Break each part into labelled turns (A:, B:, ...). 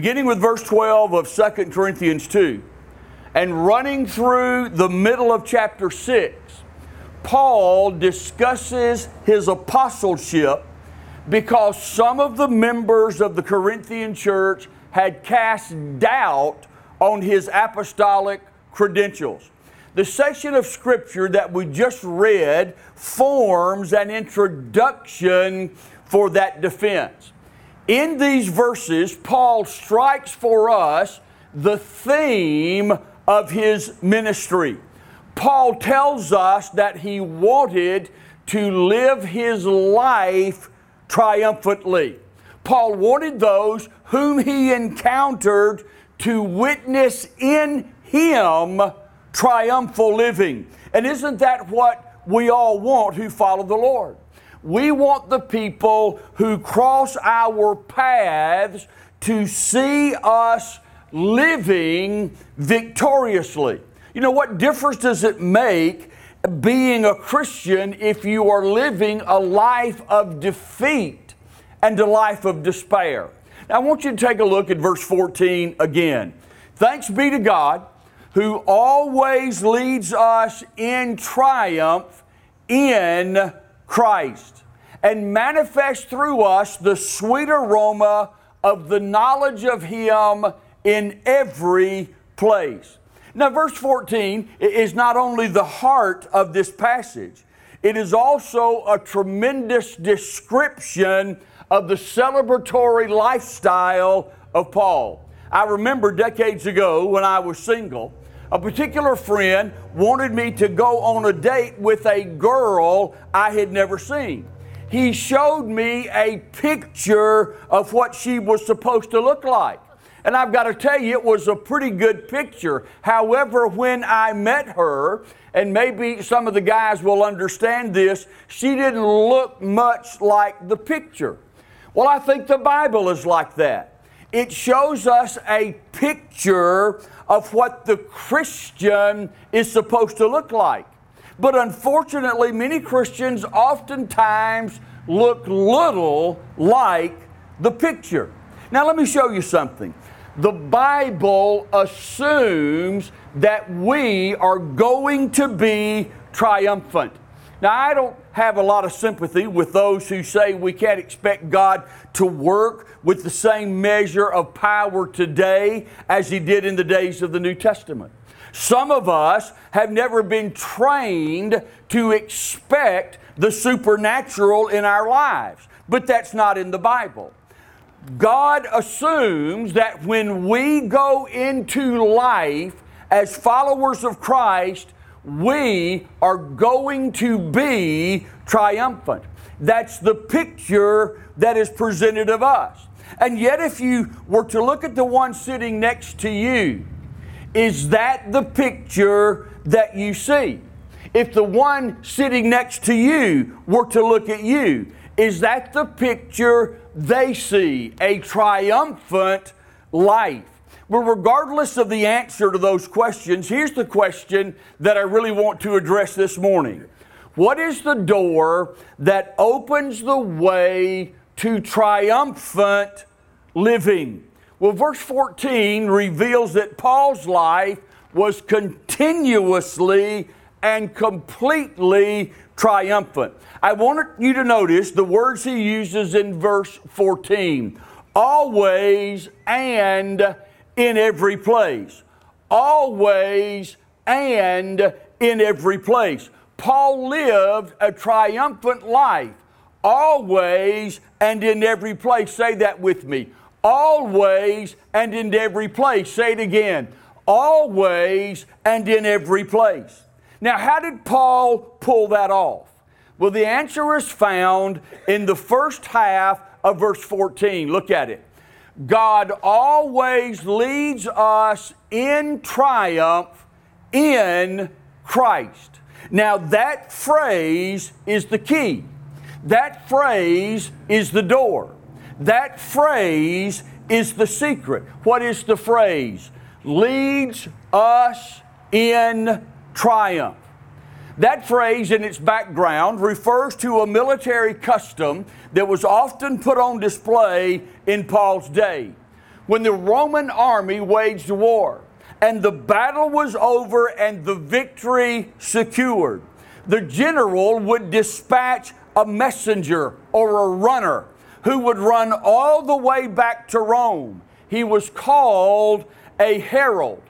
A: beginning with verse 12 of 2 Corinthians 2 and running through the middle of chapter 6, Paul discusses his apostleship because some of the members of the Corinthian church had cast doubt on his apostolic credentials. The section of scripture that we just read forms an introduction for that defense. In these verses, Paul strikes for us the theme of his ministry. Paul tells us that he wanted to live his life triumphantly. Paul wanted those whom he encountered to witness in him triumphal living. And isn't that what we all want who follow the Lord? We want the people who cross our paths to see us living victoriously. You know, what difference does it make being a Christian if you are living a life of defeat and a life of despair? Now, I want you to take a look at verse 14 again. Thanks be to God who always leads us in triumph in Christ and manifest through us the sweet aroma of the knowledge of Him in every place. Now, verse 14 is not only the heart of this passage, it is also a tremendous description of the celebratory lifestyle of Paul. I remember decades ago when I was single, a particular friend wanted me to go on a date with a girl I had never seen. He showed me a picture of what she was supposed to look like. And I've got to tell you, it was a pretty good picture. However, when I met her, and maybe some of the guys will understand this, she didn't look much like the picture. Well, I think the Bible is like that. It shows us a picture of what the Christian is supposed to look like. But unfortunately, many Christians oftentimes look little like the picture. Now, let me show you something the Bible assumes that we are going to be triumphant. Now, I don't have a lot of sympathy with those who say we can't expect God to work with the same measure of power today as He did in the days of the New Testament. Some of us have never been trained to expect the supernatural in our lives, but that's not in the Bible. God assumes that when we go into life as followers of Christ, we are going to be triumphant. That's the picture that is presented of us. And yet, if you were to look at the one sitting next to you, is that the picture that you see? If the one sitting next to you were to look at you, is that the picture they see? A triumphant life. But regardless of the answer to those questions, here's the question that I really want to address this morning. What is the door that opens the way to triumphant living? Well, verse 14 reveals that Paul's life was continuously and completely triumphant. I want you to notice the words he uses in verse 14 always and in every place. Always and in every place. Paul lived a triumphant life, always and in every place. Say that with me. Always and in every place. Say it again. Always and in every place. Now, how did Paul pull that off? Well, the answer is found in the first half of verse 14. Look at it. God always leads us in triumph in Christ. Now, that phrase is the key. That phrase is the door. That phrase is the secret. What is the phrase? Leads us in triumph. That phrase, in its background, refers to a military custom that was often put on display in Paul's day. when the Roman army waged war and the battle was over and the victory secured, the general would dispatch a messenger or a runner who would run all the way back to Rome. He was called a herald.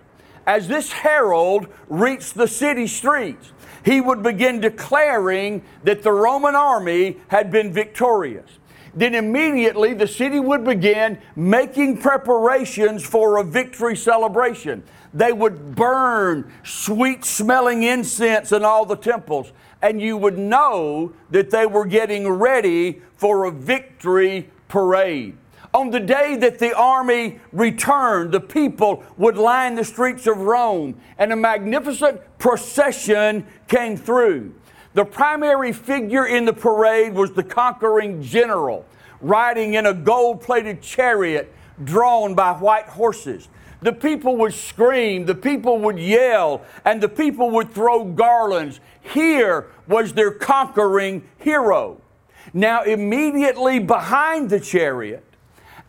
A: As this herald reached the city streets, he would begin declaring that the Roman army had been victorious. Then immediately the city would begin making preparations for a victory celebration. They would burn sweet smelling incense in all the temples, and you would know that they were getting ready for a victory parade. On the day that the army returned, the people would line the streets of Rome, and a magnificent procession came through. The primary figure in the parade was the conquering general, riding in a gold plated chariot drawn by white horses. The people would scream, the people would yell, and the people would throw garlands. Here was their conquering hero. Now, immediately behind the chariot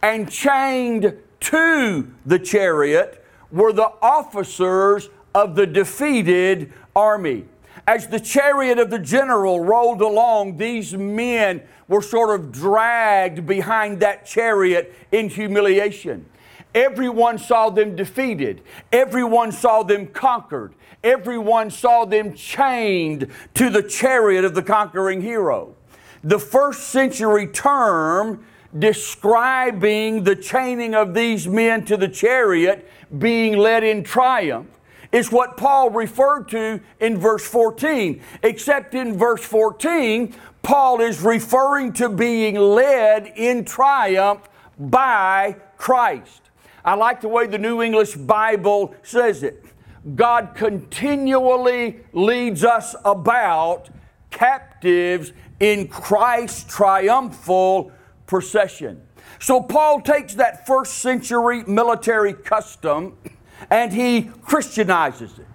A: and chained to the chariot were the officers of the defeated army. As the chariot of the general rolled along, these men were sort of dragged behind that chariot in humiliation. Everyone saw them defeated. Everyone saw them conquered. Everyone saw them chained to the chariot of the conquering hero. The first century term describing the chaining of these men to the chariot being led in triumph is what Paul referred to in verse 14. Except in verse 14, Paul is referring to being led in triumph by Christ. I like the way the New English Bible says it. God continually leads us about captives in Christ's triumphal procession. So Paul takes that first century military custom and he Christianizes it.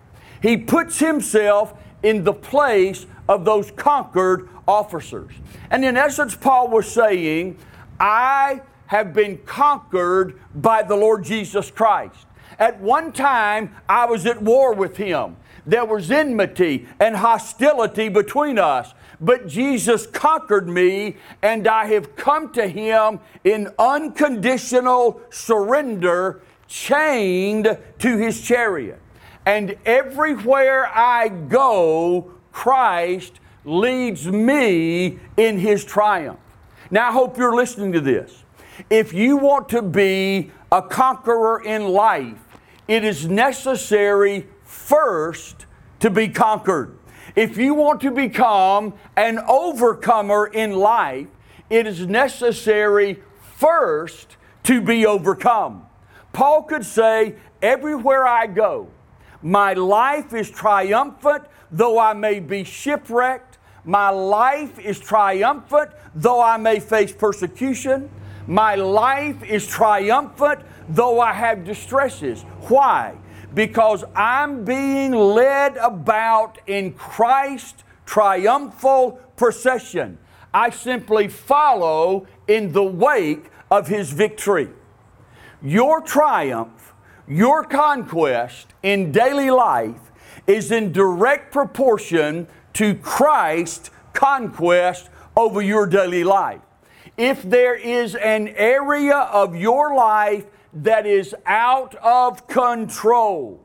A: He puts himself in the place of those conquered officers. And in essence, Paul was saying, I have been conquered by the Lord Jesus Christ. At one time, I was at war with him. There was enmity and hostility between us. But Jesus conquered me, and I have come to him in unconditional surrender, chained to his chariot. And everywhere I go, Christ leads me in his triumph. Now, I hope you're listening to this. If you want to be a conqueror in life, it is necessary first to be conquered. If you want to become an overcomer in life, it is necessary first to be overcome. Paul could say, Everywhere I go, my life is triumphant, though I may be shipwrecked. My life is triumphant, though I may face persecution. My life is triumphant, though I have distresses. Why? Because I'm being led about in Christ's triumphal procession. I simply follow in the wake of his victory. Your triumph, your conquest in daily life is in direct proportion to Christ's conquest over your daily life. If there is an area of your life that is out of control.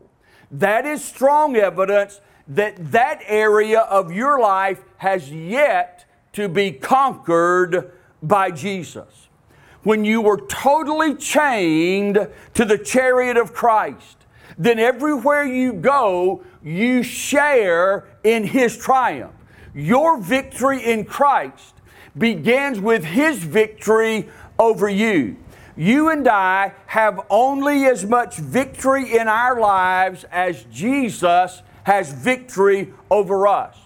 A: That is strong evidence that that area of your life has yet to be conquered by Jesus. When you were totally chained to the chariot of Christ, then everywhere you go, you share in His triumph. Your victory in Christ begins with His victory over you you and I have only as much victory in our lives as Jesus has victory over us.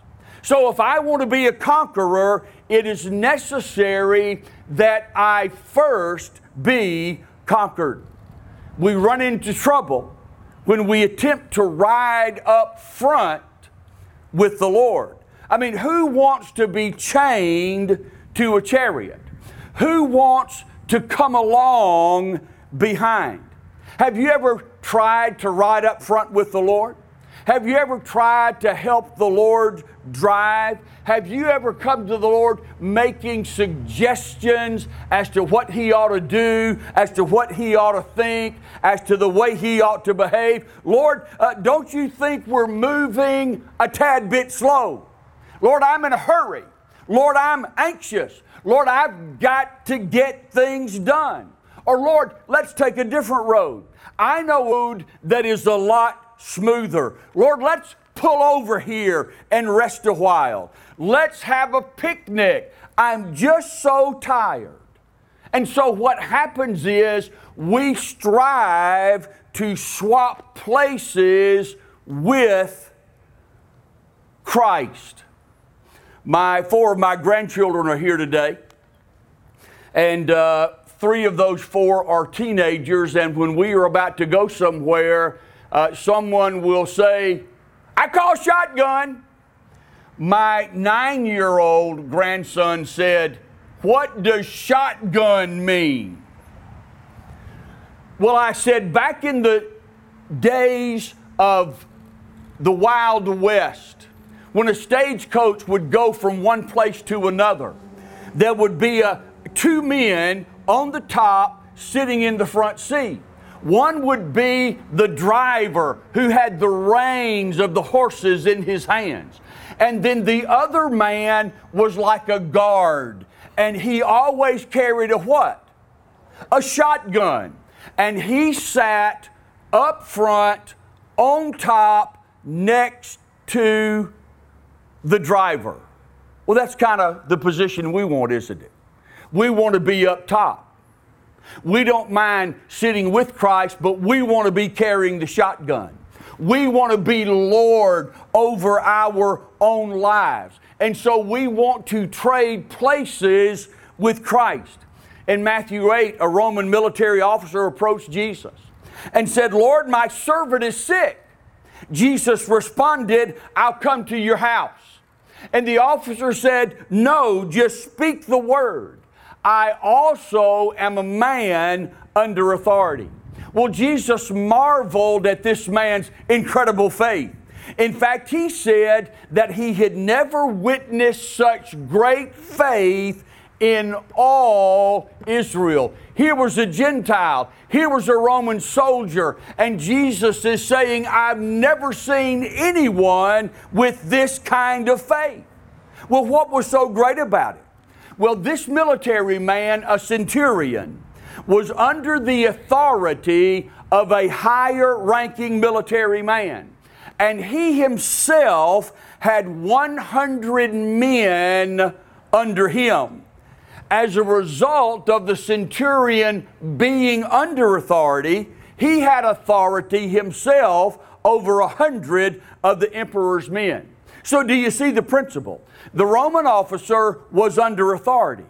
A: So if I want to be a conqueror, it is necessary that I first be conquered. We run into trouble when we attempt to ride up front with the Lord. I mean, who wants to be chained to a chariot? Who wants to come along behind. Have you ever tried to ride up front with the Lord? Have you ever tried to help the Lord drive? Have you ever come to the Lord making suggestions as to what He ought to do, as to what He ought to think, as to the way He ought to behave? Lord, uh, don't you think we're moving a tad bit slow? Lord, I'm in a hurry. Lord, I'm anxious. Lord, I've got to get things done. Or Lord, let's take a different road. I know road that is a lot smoother. Lord, let's pull over here and rest a while. Let's have a picnic. I'm just so tired. And so what happens is we strive to swap places with Christ. My four of my grandchildren are here today, and uh, three of those four are teenagers. And when we are about to go somewhere, uh, someone will say, I call shotgun. My nine year old grandson said, What does shotgun mean? Well, I said, back in the days of the Wild West, when a stagecoach would go from one place to another, there would be a, two men on the top sitting in the front seat. One would be the driver who had the reins of the horses in his hands. And then the other man was like a guard. And he always carried a what? A shotgun. And he sat up front, on top, next to the driver. Well, that's kind of the position we want, isn't it? We want to be up top. We don't mind sitting with Christ, but we want to be carrying the shotgun. We want to be Lord over our own lives. And so we want to trade places with Christ. In Matthew 8, a Roman military officer approached Jesus and said, Lord, my servant is sick. Jesus responded, I'll come to your house. And the officer said, No, just speak the word. I also am a man under authority. Well, Jesus marveled at this man's incredible faith. In fact, he said that he had never witnessed such great faith in all Israel. Here was a Gentile, here was a Roman soldier, and Jesus is saying, I've never seen anyone with this kind of faith. Well, what was so great about it? Well, this military man, a centurion, was under the authority of a higher ranking military man. And he himself had 100 men under him. As a result of the centurion being under authority, he had authority himself over a hundred of the emperor's men. So, do you see the principle? The Roman officer was under authority.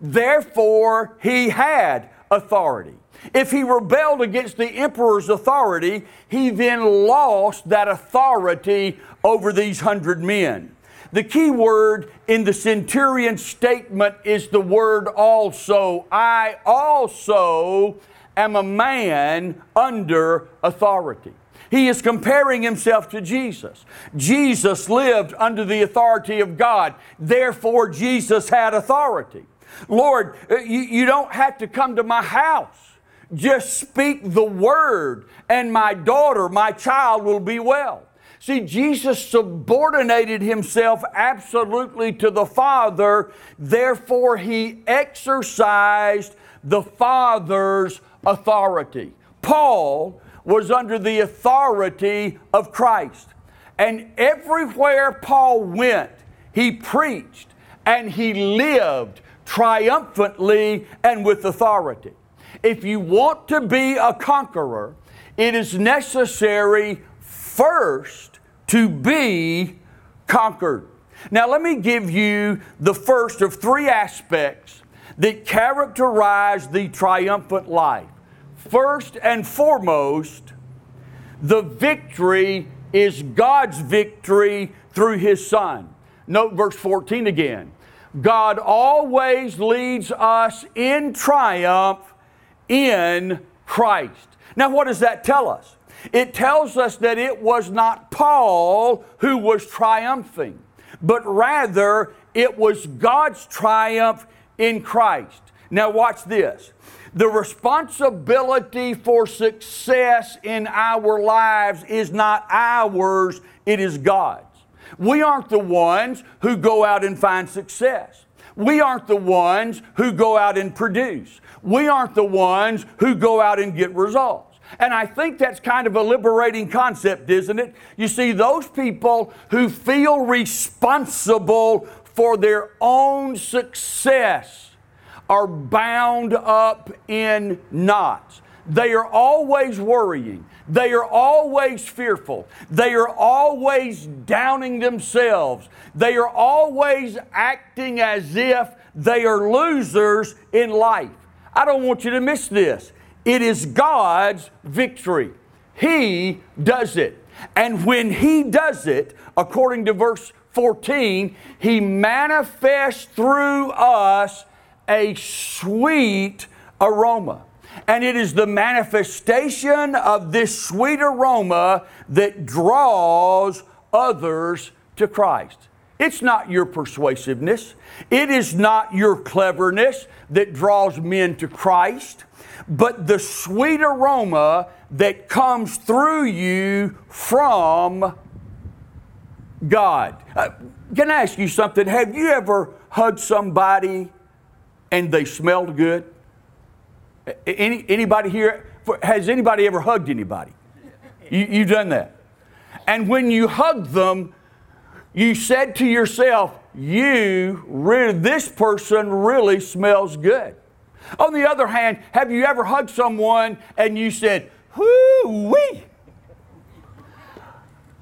A: Therefore, he had authority. If he rebelled against the emperor's authority, he then lost that authority over these hundred men. The key word in the centurion statement is the word also. I also am a man under authority. He is comparing himself to Jesus. Jesus lived under the authority of God, therefore, Jesus had authority. Lord, uh, you, you don't have to come to my house. Just speak the word, and my daughter, my child will be well. See, Jesus subordinated himself absolutely to the Father, therefore, he exercised the Father's authority. Paul was under the authority of Christ. And everywhere Paul went, he preached and he lived triumphantly and with authority. If you want to be a conqueror, it is necessary first to be conquered. Now, let me give you the first of three aspects that characterize the triumphant life. First and foremost, the victory is God's victory through His Son. Note verse 14 again. God always leads us in triumph in Christ. Now, what does that tell us? It tells us that it was not Paul who was triumphing, but rather it was God's triumph in Christ. Now, watch this. The responsibility for success in our lives is not ours, it is God's. We aren't the ones who go out and find success. We aren't the ones who go out and produce. We aren't the ones who go out and get results. And I think that's kind of a liberating concept, isn't it? You see, those people who feel responsible for their own success are bound up in knots. They are always worrying. They are always fearful. They are always downing themselves. They are always acting as if they are losers in life. I don't want you to miss this. It is God's victory. He does it. And when He does it, according to verse 14, He manifests through us a sweet aroma. And it is the manifestation of this sweet aroma that draws others to Christ. It's not your persuasiveness. It is not your cleverness that draws men to Christ, but the sweet aroma that comes through you from God. Uh, can I ask you something? Have you ever hugged somebody and they smelled good? Any, anybody here, has anybody ever hugged anybody? You, you've done that. And when you hugged them, you said to yourself, you, this person really smells good. On the other hand, have you ever hugged someone and you said, whoo wee?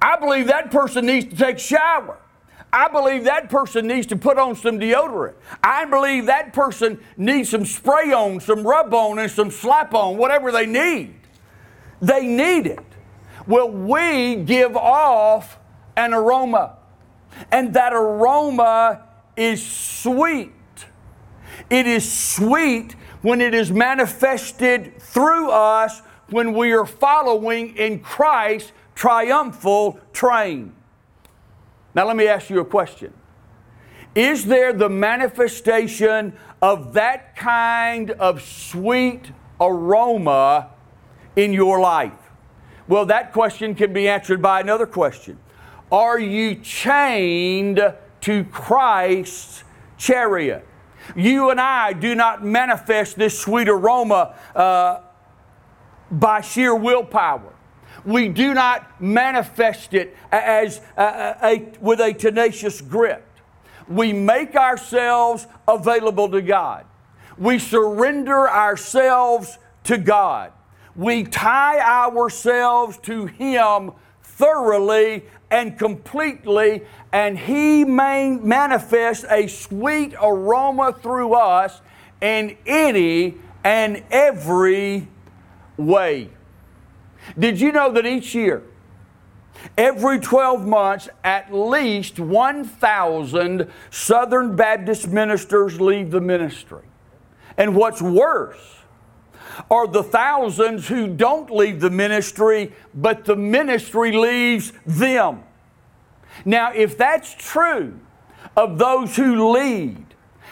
A: I believe that person needs to take a shower. I believe that person needs to put on some deodorant. I believe that person needs some spray on, some rub on, and some slap on, whatever they need. They need it. Well, we give off an aroma, and that aroma is sweet. It is sweet when it is manifested through us when we are following in Christ's triumphal train. Now, let me ask you a question. Is there the manifestation of that kind of sweet aroma in your life? Well, that question can be answered by another question Are you chained to Christ's chariot? You and I do not manifest this sweet aroma uh, by sheer willpower we do not manifest it as a, a, with a tenacious grip. We make ourselves available to God. We surrender ourselves to God. We tie ourselves to Him thoroughly and completely, and He may manifest a sweet aroma through us in any and every way. Did you know that each year, every 12 months, at least 1,000 Southern Baptist ministers leave the ministry? And what's worse, are the thousands who don't leave the ministry, but the ministry leaves them. Now, if that's true of those who lead,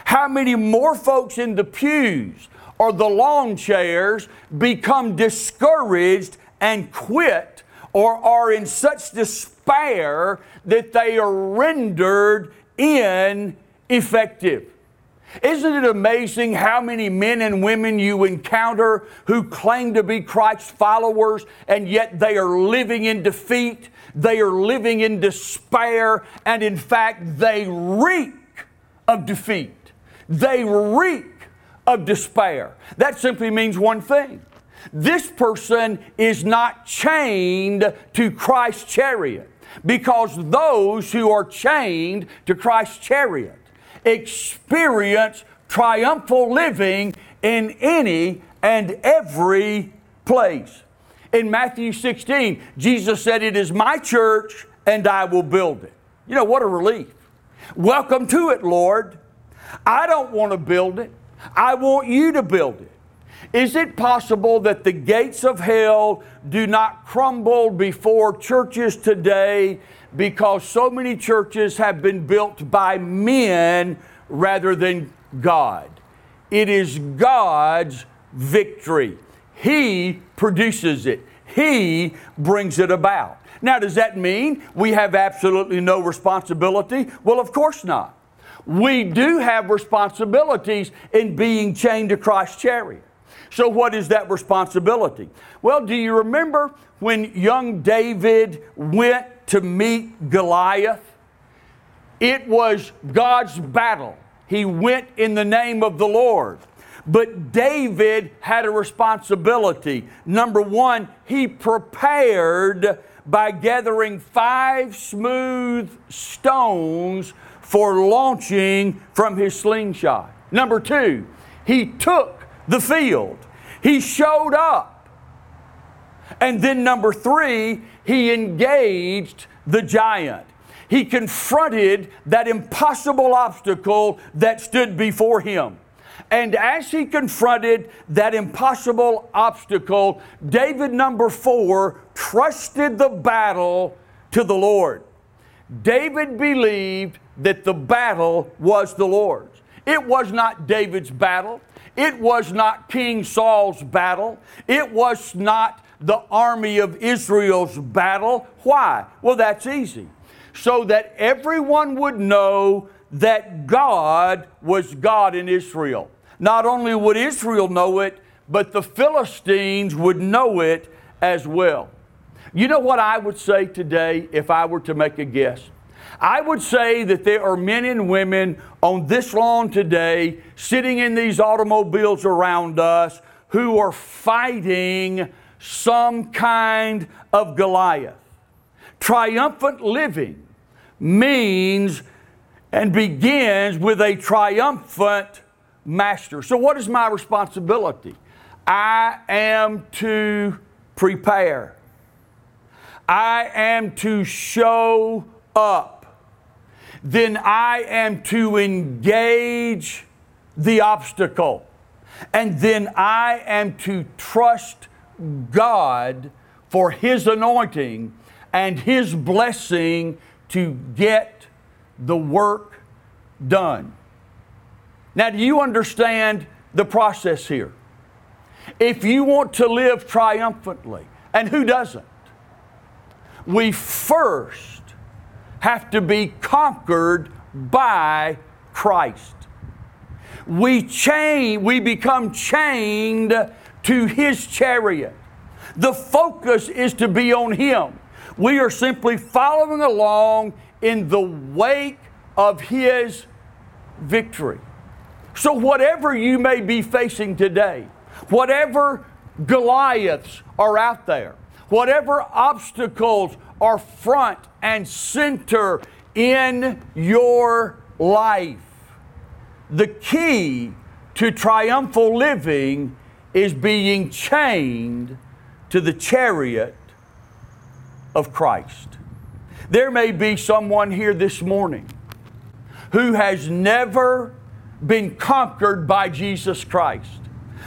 A: how many more folks in the pews or the lawn chairs become discouraged and quit or are in such despair that they are rendered ineffective. Isn't it amazing how many men and women you encounter who claim to be Christ's followers and yet they are living in defeat? They are living in despair, and in fact, they reek of defeat. They reek of despair. That simply means one thing this person is not chained to Christ's chariot because those who are chained to Christ's chariot experience triumphal living in any and every place. In Matthew 16, Jesus said, It is my church and I will build it. You know, what a relief. Welcome to it, Lord. I don't want to build it, I want you to build it. Is it possible that the gates of hell do not crumble before churches today because so many churches have been built by men rather than God? It is God's victory. He produces it, He brings it about. Now, does that mean we have absolutely no responsibility? Well, of course not. We do have responsibilities in being chained to Christ's chariot. So, what is that responsibility? Well, do you remember when young David went to meet Goliath? It was God's battle. He went in the name of the Lord. But David had a responsibility. Number one, he prepared by gathering five smooth stones for launching from his slingshot. Number two, he took the field. He showed up. And then, number three, he engaged the giant. He confronted that impossible obstacle that stood before him. And as he confronted that impossible obstacle, David, number four, trusted the battle to the Lord. David believed that the battle was the Lord's. It was not David's battle. It was not King Saul's battle. It was not the army of Israel's battle. Why? Well, that's easy. So that everyone would know that God was God in Israel. Not only would Israel know it, but the Philistines would know it as well. You know what I would say today if I were to make a guess? I would say that there are men and women on this lawn today sitting in these automobiles around us who are fighting some kind of Goliath. Triumphant living means and begins with a triumphant master. So, what is my responsibility? I am to prepare, I am to show up then I am to engage the obstacle. And then I am to trust God for His anointing and His blessing to get the work done. Now, do you understand the process here? If you want to live triumphantly, and who doesn't? We first have to be conquered by Christ. We chain, we become chained to his chariot. The focus is to be on him. We are simply following along in the wake of his victory. So, whatever you may be facing today, whatever Goliaths are out there, whatever obstacles are front and center in your life. The key to triumphal living is being chained to the chariot of Christ. There may be someone here this morning who has never been conquered by Jesus Christ,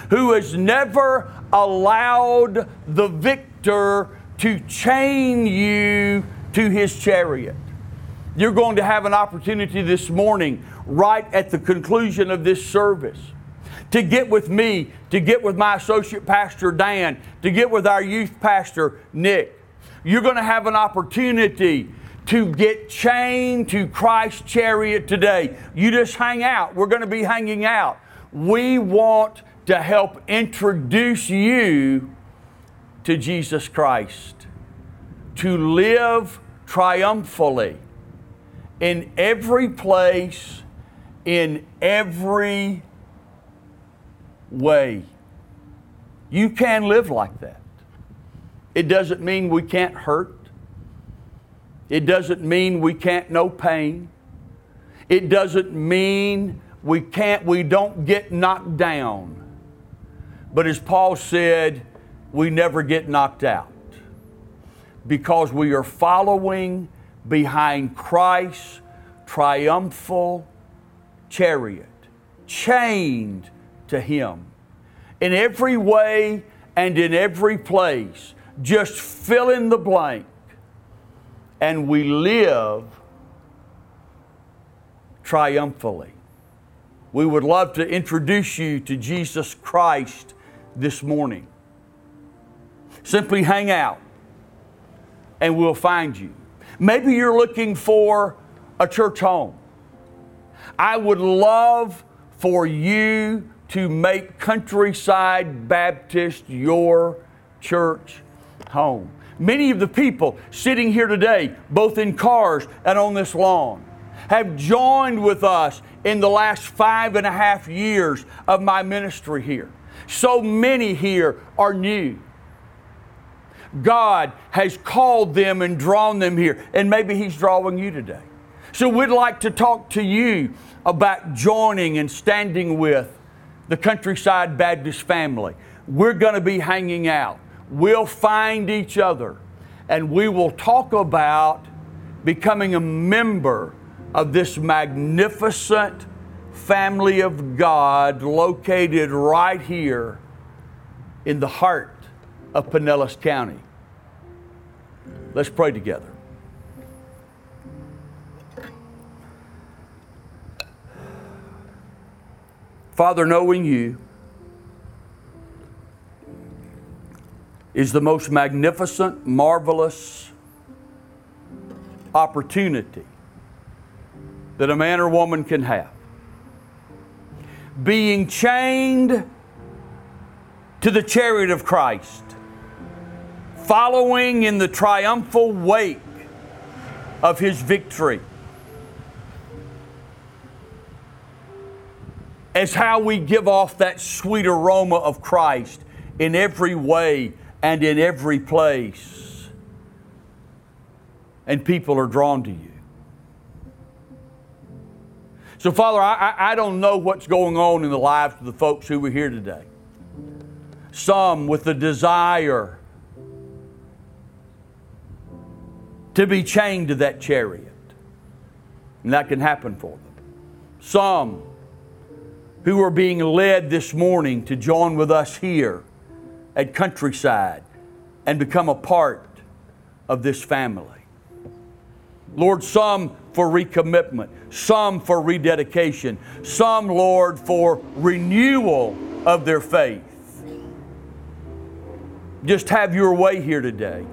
A: who has never allowed the victor to chain you to his chariot. You're going to have an opportunity this morning, right at the conclusion of this service, to get with me, to get with my associate pastor Dan, to get with our youth pastor Nick. You're going to have an opportunity to get chained to Christ's chariot today. You just hang out. We're going to be hanging out. We want to help introduce you to Jesus Christ, to live triumphantly in every place, in every way. You can live like that. It doesn't mean we can't hurt. It doesn't mean we can't know pain. It doesn't mean we can't we don't get knocked down. But as Paul said, we never get knocked out because we are following behind Christ's triumphal chariot, chained to Him. in every way and in every place. Just fill in the blank. And we live triumphantly. We would love to introduce you to Jesus Christ this morning. Simply hang out and we'll find you. Maybe you're looking for a church home. I would love for you to make Countryside Baptist your church home. Many of the people sitting here today, both in cars and on this lawn, have joined with us in the last five and a half years of my ministry here. So many here are new. God has called them and drawn them here, and maybe He's drawing you today. So we'd like to talk to you about joining and standing with the Countryside Baptist family. We're going to be hanging out. We'll find each other and we will talk about becoming a member of this magnificent family of God located right here in the heart of Pinellas County. Let's pray together. Father, knowing you is the most magnificent, marvelous opportunity that a man or woman can have. Being chained to the chariot of Christ, following in the triumphal wake of his victory. As how we give off that sweet aroma of Christ in every way and in every place. And people are drawn to you. So, Father, I, I don't know what's going on in the lives of the folks who were here today. Some with the desire to be chained to that chariot. And that can happen for them. Some who are being led this morning to join with us here at Countryside and become a part of this family. Lord, some for recommitment, some for rededication, some, Lord, for renewal of their faith. Just have your way here today.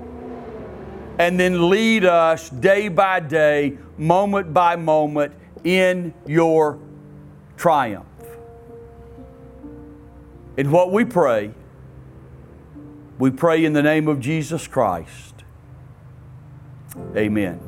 A: And then lead us day by day, moment by moment, in your triumph. And what we pray, we pray in the name of Jesus Christ. Amen.